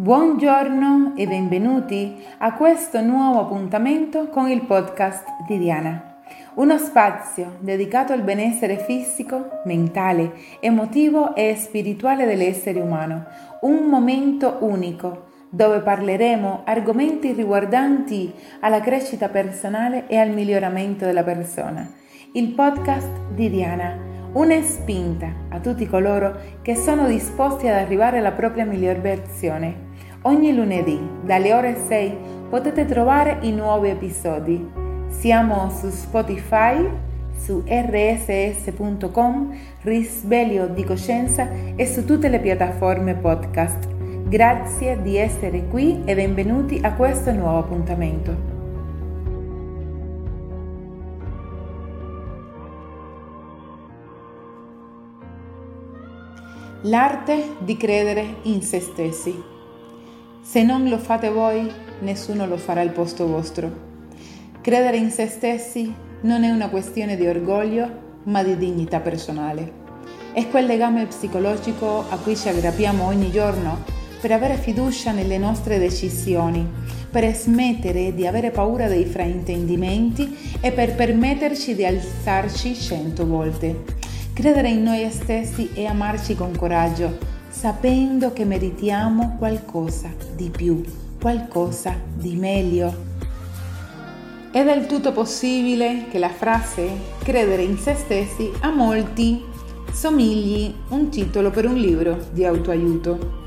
Buongiorno e benvenuti a questo nuovo appuntamento con il podcast di Diana, uno spazio dedicato al benessere fisico, mentale, emotivo e spirituale dell'essere umano, un momento unico dove parleremo argomenti riguardanti alla crescita personale e al miglioramento della persona. Il podcast di Diana una spinta a tutti coloro che sono disposti ad arrivare alla propria miglior versione. Ogni lunedì dalle ore 6 potete trovare i nuovi episodi. Siamo su Spotify, su rss.com, Risveglio di Coscienza e su tutte le piattaforme podcast. Grazie di essere qui e benvenuti a questo nuovo appuntamento. L'arte di credere in se stessi. Se non lo fate voi, nessuno lo farà al posto vostro. Credere in se stessi non è una questione di orgoglio, ma di dignità personale. È quel legame psicologico a cui ci aggrappiamo ogni giorno per avere fiducia nelle nostre decisioni, per smettere di avere paura dei fraintendimenti e per permetterci di alzarci cento volte. Credere in noi stessi e amarci con coraggio, sapendo che meritiamo qualcosa di più, qualcosa di meglio. È del tutto possibile che la frase credere in se stessi a molti somigli un titolo per un libro di autoaiuto.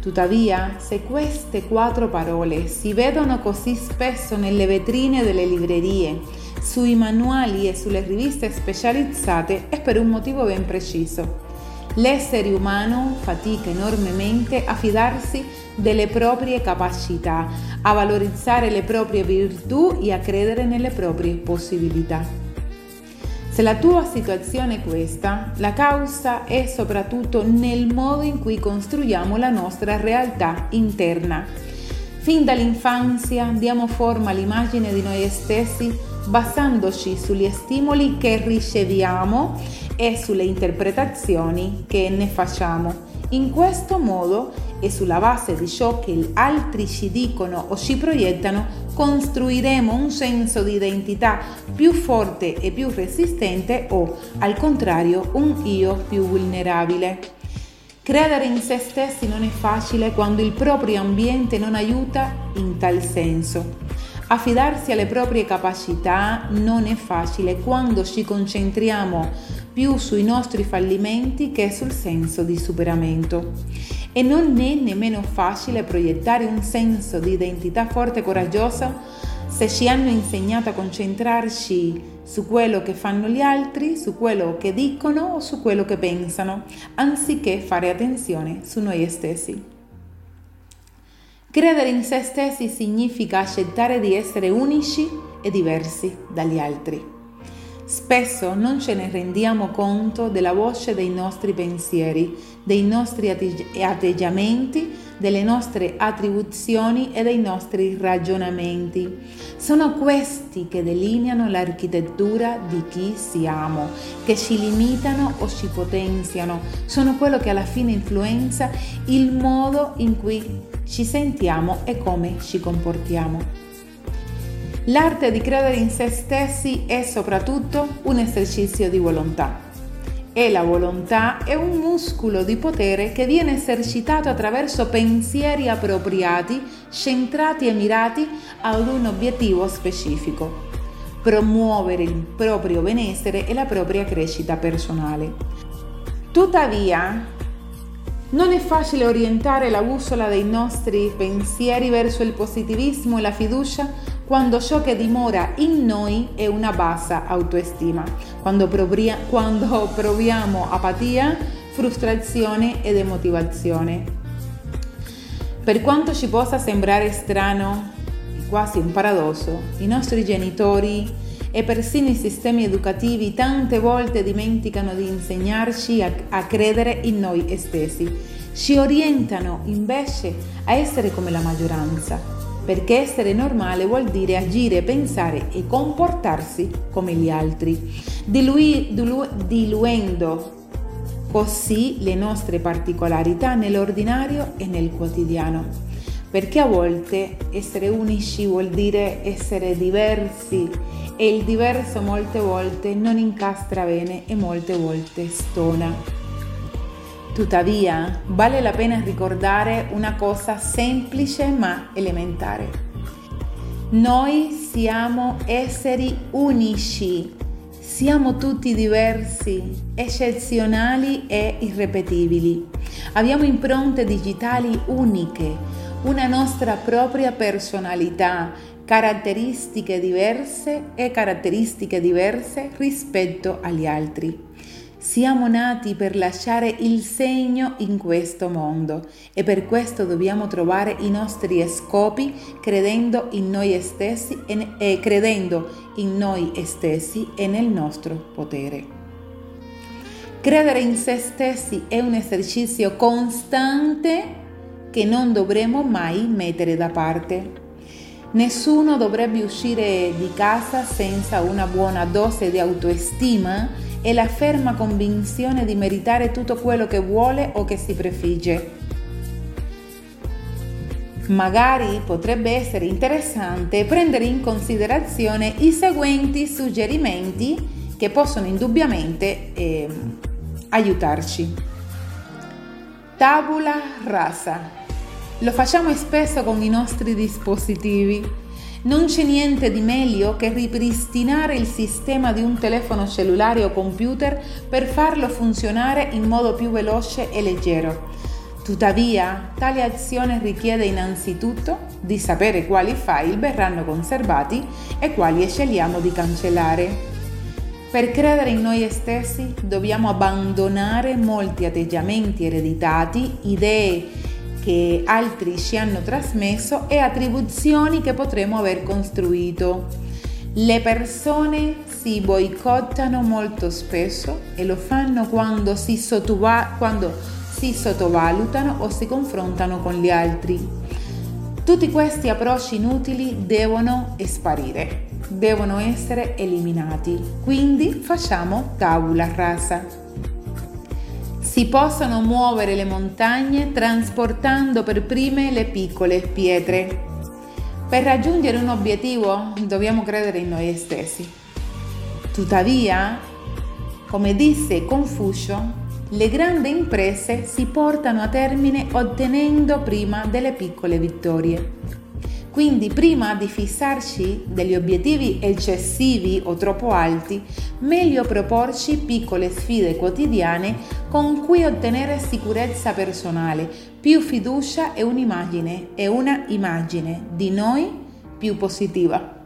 Tuttavia, se queste quattro parole si vedono così spesso nelle vetrine delle librerie, sui manuali e sulle riviste specializzate è per un motivo ben preciso. L'essere umano fatica enormemente a fidarsi delle proprie capacità, a valorizzare le proprie virtù e a credere nelle proprie possibilità. Se la tua situazione è questa, la causa è soprattutto nel modo in cui costruiamo la nostra realtà interna. Fin dall'infanzia diamo forma all'immagine di noi stessi basandoci sugli stimoli che riceviamo e sulle interpretazioni che ne facciamo. In questo modo e sulla base di ciò che altri ci dicono o ci proiettano, costruiremo un senso di identità più forte e più resistente o, al contrario, un io più vulnerabile. Credere in se stessi non è facile quando il proprio ambiente non aiuta in tal senso. Affidarsi alle proprie capacità non è facile quando ci concentriamo più sui nostri fallimenti che sul senso di superamento. E non è nemmeno facile proiettare un senso di identità forte e coraggiosa se ci hanno insegnato a concentrarci su quello che fanno gli altri, su quello che dicono o su quello che pensano, anziché fare attenzione su noi stessi. Credere in se stessi significa accettare di essere unici e diversi dagli altri. Spesso non ce ne rendiamo conto della voce dei nostri pensieri, dei nostri atteggiamenti, delle nostre attribuzioni e dei nostri ragionamenti. Sono questi che delineano l'architettura di chi siamo, che ci limitano o ci potenziano. Sono quello che alla fine influenza il modo in cui ci sentiamo e come ci comportiamo. L'arte di credere in se stessi è soprattutto un esercizio di volontà. E la volontà è un muscolo di potere che viene esercitato attraverso pensieri appropriati, centrati e mirati ad un obiettivo specifico. Promuovere il proprio benessere e la propria crescita personale. Tuttavia, non è facile orientare la bussola dei nostri pensieri verso il positivismo e la fiducia quando ciò che dimora in noi è una bassa autostima, quando, provria, quando proviamo apatia, frustrazione e demotivazione. Per quanto ci possa sembrare strano, quasi un paradosso, i nostri genitori e persino i sistemi educativi tante volte dimenticano di insegnarci a, a credere in noi stessi. Ci orientano invece a essere come la maggioranza, perché essere normale vuol dire agire, pensare e comportarsi come gli altri, dilui, dilu, diluendo così le nostre particolarità nell'ordinario e nel quotidiano. perché a volte essere unici vuol dire essere diversi e il diverso molte volte non incastra bene e molte volte stona. Tuttavia, vale la pena ricordare una cosa semplice ma elementare. Noi siamo esseri unici, siamo tutti diversi, eccezionali e irrepetibili. Abbiamo impronte digitali uniche una nostra propria personalità, caratteristiche diverse e caratteristiche diverse rispetto agli altri. Siamo nati per lasciare il segno in questo mondo e per questo dobbiamo trovare i nostri scopi credendo in noi stessi e, e credendo in noi stessi e nel nostro potere. Credere in se stessi è un esercizio costante che non dovremo mai mettere da parte. Nessuno dovrebbe uscire di casa senza una buona dose di autostima e la ferma convinzione di meritare tutto quello che vuole o che si prefigge. Magari potrebbe essere interessante prendere in considerazione i seguenti suggerimenti che possono indubbiamente eh, aiutarci. Tabula rasa lo facciamo spesso con i nostri dispositivi. Non c'è niente di meglio che ripristinare il sistema di un telefono cellulare o computer per farlo funzionare in modo più veloce e leggero. Tuttavia, tale azione richiede innanzitutto di sapere quali file verranno conservati e quali scegliamo di cancellare. Per credere in noi stessi dobbiamo abbandonare molti atteggiamenti ereditati, idee che altri ci hanno trasmesso e attribuzioni che potremmo aver costruito. Le persone si boicottano molto spesso e lo fanno quando si, sottova- quando si sottovalutano o si confrontano con gli altri. Tutti questi approcci inutili devono sparire, devono essere eliminati. Quindi facciamo tabula rasa. Si possono muovere le montagne trasportando per prime le piccole pietre. Per raggiungere un obiettivo dobbiamo credere in noi stessi. Tuttavia, come disse Confucio, le grandi imprese si portano a termine ottenendo prima delle piccole vittorie. Quindi prima di fissarci degli obiettivi eccessivi o troppo alti, meglio proporci piccole sfide quotidiane con cui ottenere sicurezza personale, più fiducia e un'immagine, e una immagine di noi più positiva.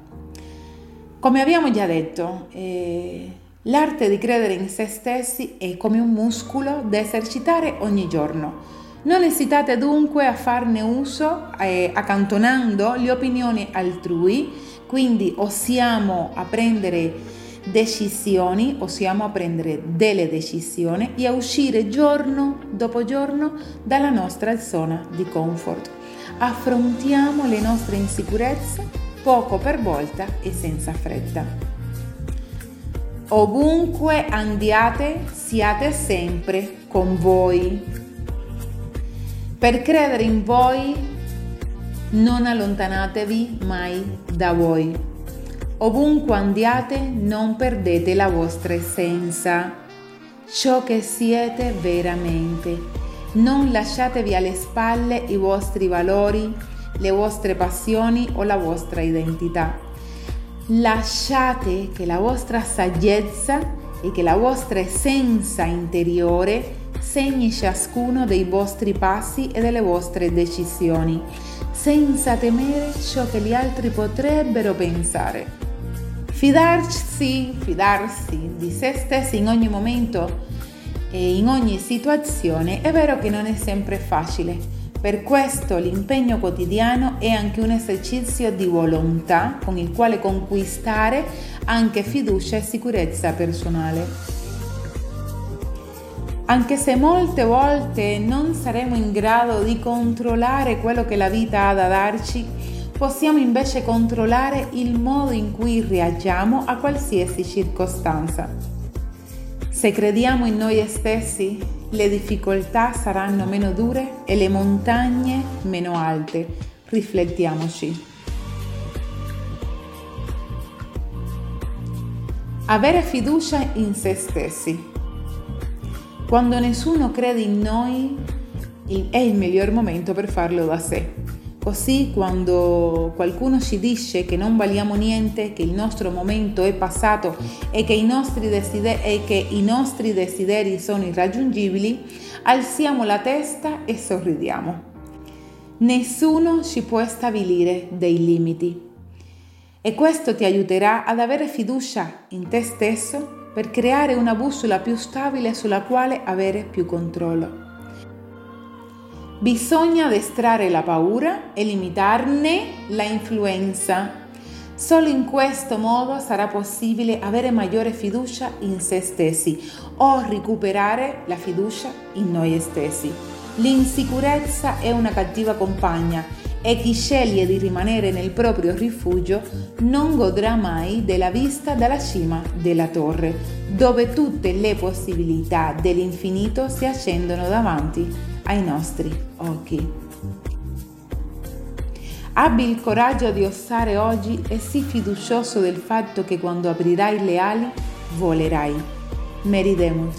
Come abbiamo già detto, eh, l'arte di credere in se stessi è come un muscolo da esercitare ogni giorno non esitate dunque a farne uso eh, accantonando le opinioni altrui, quindi osiamo a prendere decisioni, osiamo a prendere delle decisioni e uscire giorno dopo giorno dalla nostra zona di comfort. Affrontiamo le nostre insicurezze poco per volta e senza fretta. Ovunque andiate, siate sempre con voi. Per credere in voi non allontanatevi mai da voi. Ovunque andiate non perdete la vostra essenza, ciò che siete veramente. Non lasciatevi alle spalle i vostri valori, le vostre passioni o la vostra identità. Lasciate che la vostra saggezza e che la vostra essenza interiore segni ciascuno dei vostri passi e delle vostre decisioni, senza temere ciò che gli altri potrebbero pensare. Fidarsi, fidarsi di se stessi in ogni momento e in ogni situazione è vero che non è sempre facile. Per questo l'impegno quotidiano è anche un esercizio di volontà con il quale conquistare anche fiducia e sicurezza personale. Anche se molte volte non saremo in grado di controllare quello che la vita ha da darci, possiamo invece controllare il modo in cui reagiamo a qualsiasi circostanza. Se crediamo in noi stessi, le difficoltà saranno meno dure e le montagne meno alte, Riflettiamoci. Avere fiducia in se stessi. Quando nessuno crede in noi è il miglior momento per farlo da sé. Così quando qualcuno ci dice che non valiamo niente, che il nostro momento è passato e che i nostri desideri, che i nostri desideri sono irraggiungibili, alziamo la testa e sorridiamo. Nessuno ci può stabilire dei limiti e questo ti aiuterà ad avere fiducia in te stesso per creare una bussola più stabile sulla quale avere più controllo. Bisogna addestrare la paura e limitarne la influenza. Solo in questo modo sarà possibile avere maggiore fiducia in se stessi o recuperare la fiducia in noi stessi. L'insicurezza è una cattiva compagna e chi sceglie di rimanere nel proprio rifugio non godrà mai della vista dalla cima della torre, dove tutte le possibilità dell'infinito si accendono davanti ai nostri occhi. Abbi il coraggio di osare oggi e sii fiducioso del fatto che quando aprirai le ali volerai. Mary Demut.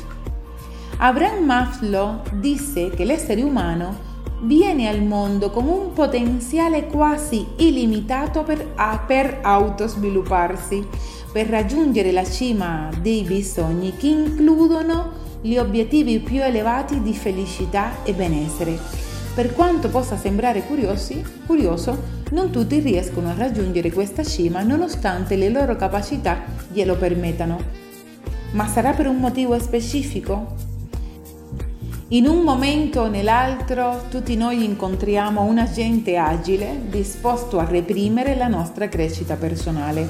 Abraham Maslow disse che l'essere umano viene al mondo con un potenziale quasi illimitato per, per autosvilupparsi, per raggiungere la cima dei bisogni che includono gli obiettivi più elevati di felicità e benessere. Per quanto possa sembrare curiosi, curioso, non tutti riescono a raggiungere questa cima nonostante le loro capacità glielo permettano. Ma sarà per un motivo specifico? In un momento o nell'altro tutti noi incontriamo un agente agile disposto a reprimere la nostra crescita personale.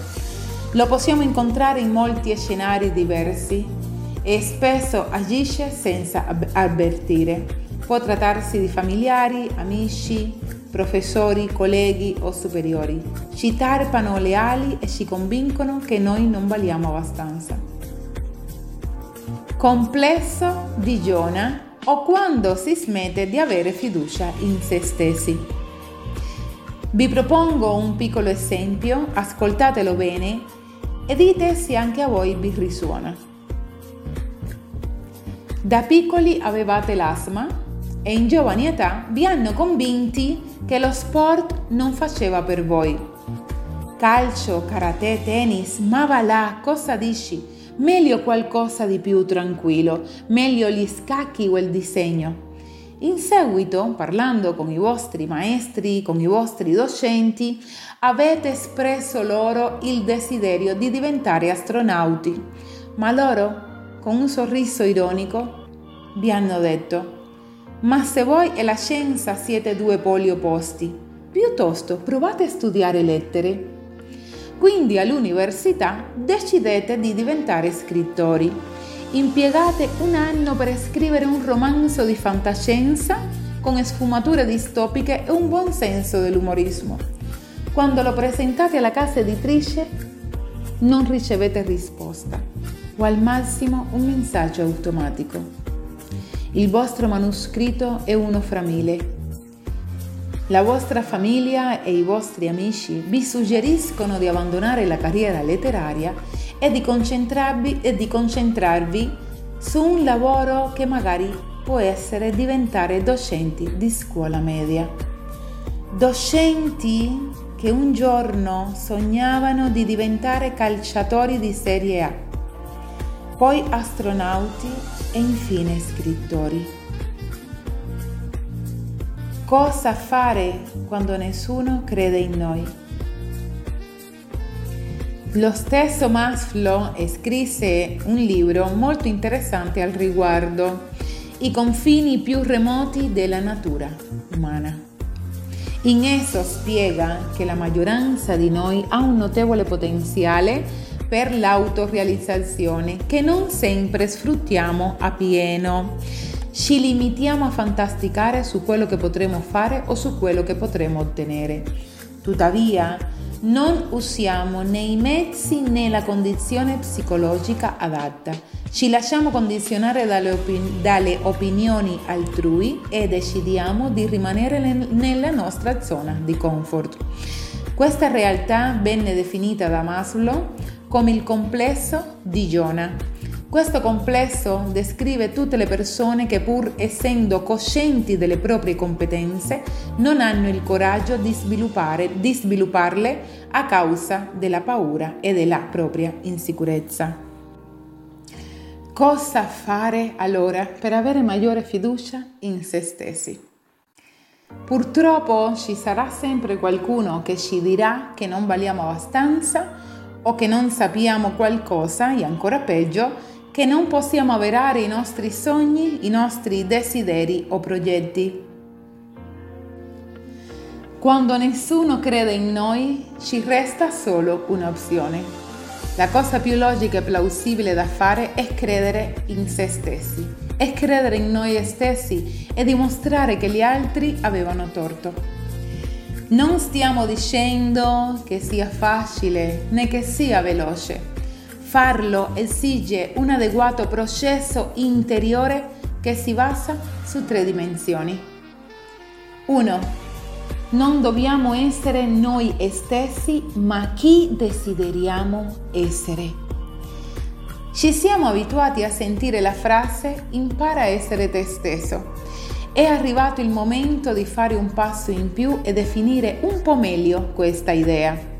Lo possiamo incontrare in molti scenari diversi e spesso agisce senza avvertire. Può trattarsi di familiari, amici, professori, colleghi o superiori. Ci tarpano le ali e ci convincono che noi non valiamo abbastanza. Complesso di Giona o quando si smette di avere fiducia in se stessi. Vi propongo un piccolo esempio, ascoltatelo bene e dite se anche a voi vi risuona. Da piccoli avevate l'asma e in giovani età vi hanno convinti che lo sport non faceva per voi. Calcio, karate, tennis, ma va là, cosa dici? Meglio qualcosa di più tranquillo, meglio gli scacchi o il disegno. In seguito, parlando con i vostri maestri, con i vostri docenti, avete espresso loro il desiderio di diventare astronauti, ma loro, con un sorriso ironico, vi hanno detto, ma se voi e la scienza siete due poli opposti, piuttosto provate a studiare lettere quindi all'università decidete di diventare scrittori. Impiegate un anno per scrivere un romanzo di fantascienza con sfumature distopiche e un buon senso dell'umorismo. Quando lo presentate alla casa editrice non ricevete risposta o al massimo un messaggio automatico. Il vostro manoscritto è uno fra mille la vostra famiglia e i vostri amici vi suggeriscono di abbandonare la carriera letteraria e di concentrarvi, e di concentrarvi su un lavoro che magari può essere diventare docenti di scuola media. Docenti che un giorno sognavano di diventare calciatori di Serie A, poi astronauti e infine scrittori. Cosa fare quando nessuno crede in noi? Lo stesso Maslow scrisse un libro molto interessante al riguardo, I confini più remoti della natura umana. In esso spiega che la maggioranza di noi ha un notevole potenziale per l'autorealizzazione che non sempre sfruttiamo a pieno ci limitiamo a fantasticare su quello che potremo fare o su quello che potremo ottenere. Tuttavia, non usiamo né i mezzi né la condizione psicologica adatta. Ci lasciamo condizionare dalle, opin- dalle opinioni altrui e decidiamo di rimanere nella nostra zona di comfort. Questa realtà venne definita da Maslow come il complesso di Giona questo complesso descrive tutte le persone che pur essendo coscienti delle proprie competenze non hanno il coraggio di, di svilupparle a causa della paura e della propria insicurezza. Cosa fare allora per avere maggiore fiducia in se stessi? Purtroppo ci sarà sempre qualcuno che ci dirà che non valiamo abbastanza o che non sappiamo qualcosa e ancora peggio che non possiamo avverare i nostri sogni, i nostri desideri o progetti. Quando nessuno crede in noi, ci resta solo un'opzione. La cosa più logica e plausibile da fare è credere in se stessi, è credere in noi stessi e dimostrare che gli altri avevano torto. Non stiamo dicendo che sia facile né che sia veloce Farlo esige un adeguato processo interiore che si basa su tre dimensioni. 1. Non dobbiamo essere noi stessi, ma chi desideriamo essere. Ci siamo abituati a sentire la frase impara a essere te stesso. È arrivato il momento di fare un passo in più e definire un po' meglio questa idea.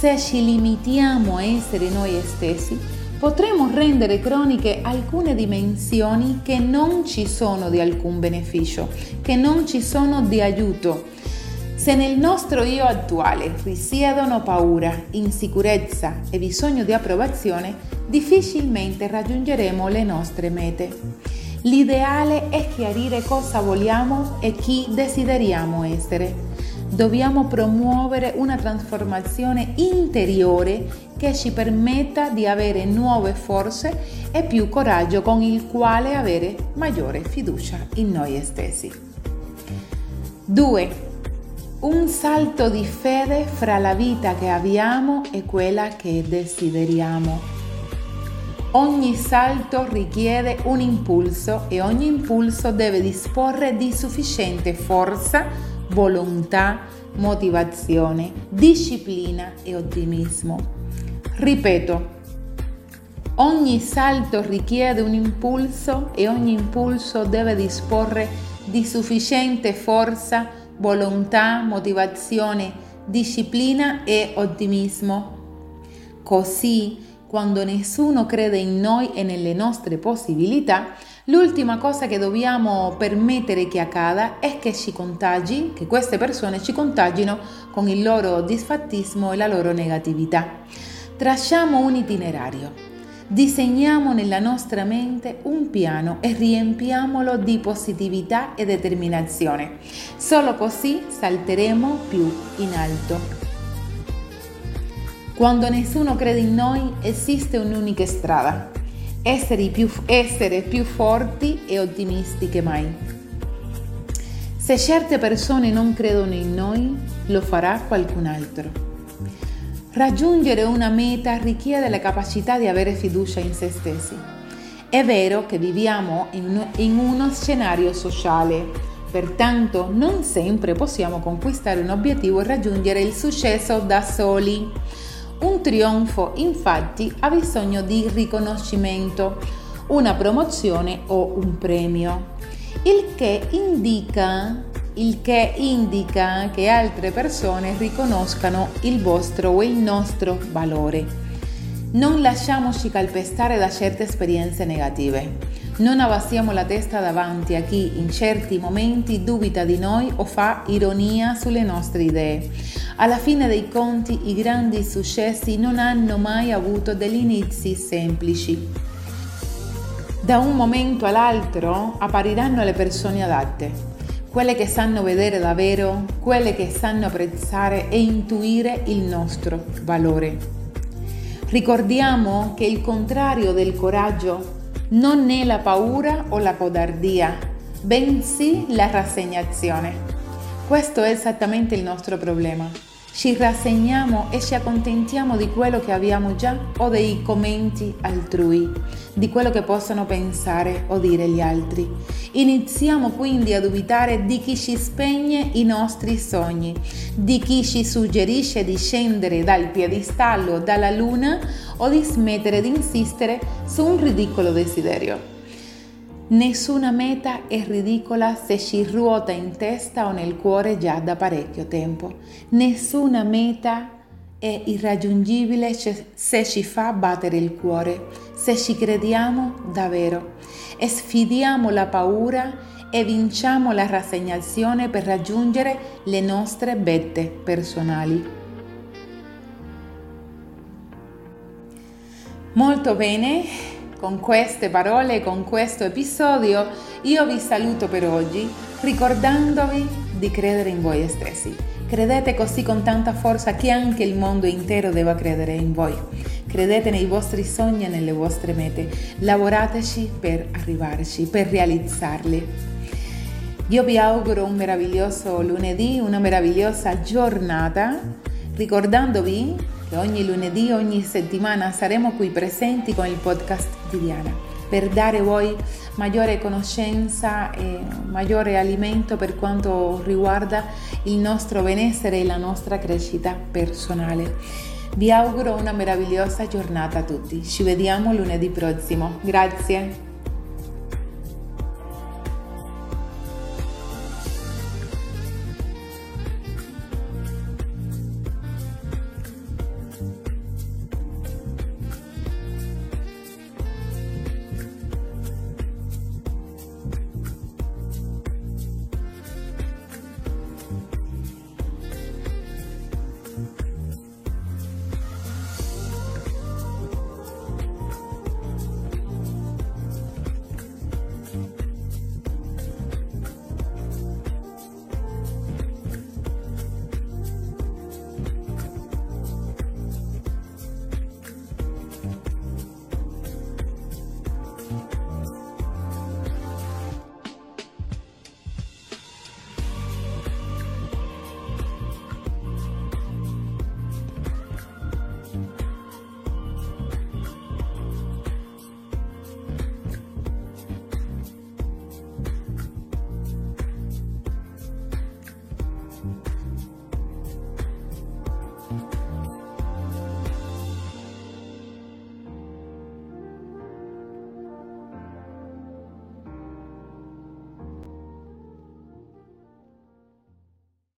Se ci limitiamo a essere noi stessi, potremo rendere croniche alcune dimensioni che non ci sono di alcun beneficio, che non ci sono di aiuto. Se nel nostro io attuale risiedono paura, insicurezza e bisogno di approvazione, difficilmente raggiungeremo le nostre mete. L'ideale è chiarire cosa vogliamo e chi desideriamo essere dobbiamo promuovere una trasformazione interiore che ci permetta di avere nuove forze e più coraggio con il quale avere maggiore fiducia in noi stessi. 2. Un salto di fede fra la vita che abbiamo e quella che desideriamo. Ogni salto richiede un impulso e ogni impulso deve disporre di sufficiente forza volontà, motivazione, disciplina e ottimismo. Ripeto, ogni salto richiede un impulso e ogni impulso deve disporre di sufficiente forza, volontà, motivazione, disciplina e ottimismo. Così, quando nessuno crede in noi e nelle nostre possibilità, L'ultima cosa che dobbiamo permettere che accada è che ci contagi, che queste persone ci contagino con il loro disfattismo e la loro negatività. Tracciamo un itinerario, disegniamo nella nostra mente un piano e riempiamolo di positività e determinazione. Solo così salteremo più in alto. Quando nessuno crede in noi esiste un'unica strada, essere più, essere più forti e ottimisti che mai. Se certe persone non credono in noi, lo farà qualcun altro. Raggiungere una meta richiede la capacità di avere fiducia in se stessi. È vero che viviamo in, uno scenario sociale, pertanto non sempre possiamo conquistare un obiettivo e raggiungere il successo da soli. Un trionfo infatti ha bisogno di riconoscimento, una promozione o un premio, il che indica, il che, indica che altre persone riconoscano il vostro o il nostro valore. Non lasciamoci calpestare da certe esperienze negative. Non abbassiamo la testa davanti a chi in certi momenti dubita di noi o fa ironia sulle nostre idee. Alla fine dei conti i grandi successi non hanno mai avuto degli inizi semplici. Da un momento all'altro appariranno le persone adatte, quelle che sanno vedere davvero, quelle che sanno apprezzare e intuire il nostro valore. Ricordiamo che il contrario del coraggio non è la paura o la codardia, bensì la rassegnazione. Questo è esattamente il nostro problema. Ci rassegniamo e ci accontentiamo di quello che abbiamo già o dei commenti altrui, di quello che possono pensare o dire gli altri. Iniziamo quindi a dubitare di chi ci spegne i nostri sogni, di chi ci suggerisce di scendere dal piedistallo dalla luna o di smettere di insistere su un ridicolo desiderio. Nessuna meta è ridicola se ci ruota in testa o nel cuore già da parecchio tempo. Nessuna meta è irraggiungibile se ci fa battere il cuore, se ci crediamo davvero e sfidiamo la paura e vinciamo la rassegnazione per raggiungere le nostre vette personali. Molto bene, con queste parole, con questo episodio, io vi saluto per oggi ricordandovi di credere in voi stessi. Credete così con tanta forza che anche il mondo intero deve credere in voi. Credete nei vostri sogni e nelle vostre mete. Lavorateci per arrivarci, per realizzarli. Io vi auguro un meraviglioso lunedì, una meravigliosa giornata, ricordandovi ogni lunedì, ogni settimana saremo qui presenti con il podcast di Diana per dare voi maggiore conoscenza e maggiore alimento per quanto riguarda il nostro benessere e la nostra crescita personale. Vi auguro una meravigliosa giornata a tutti. Ci vediamo lunedì prossimo. Grazie.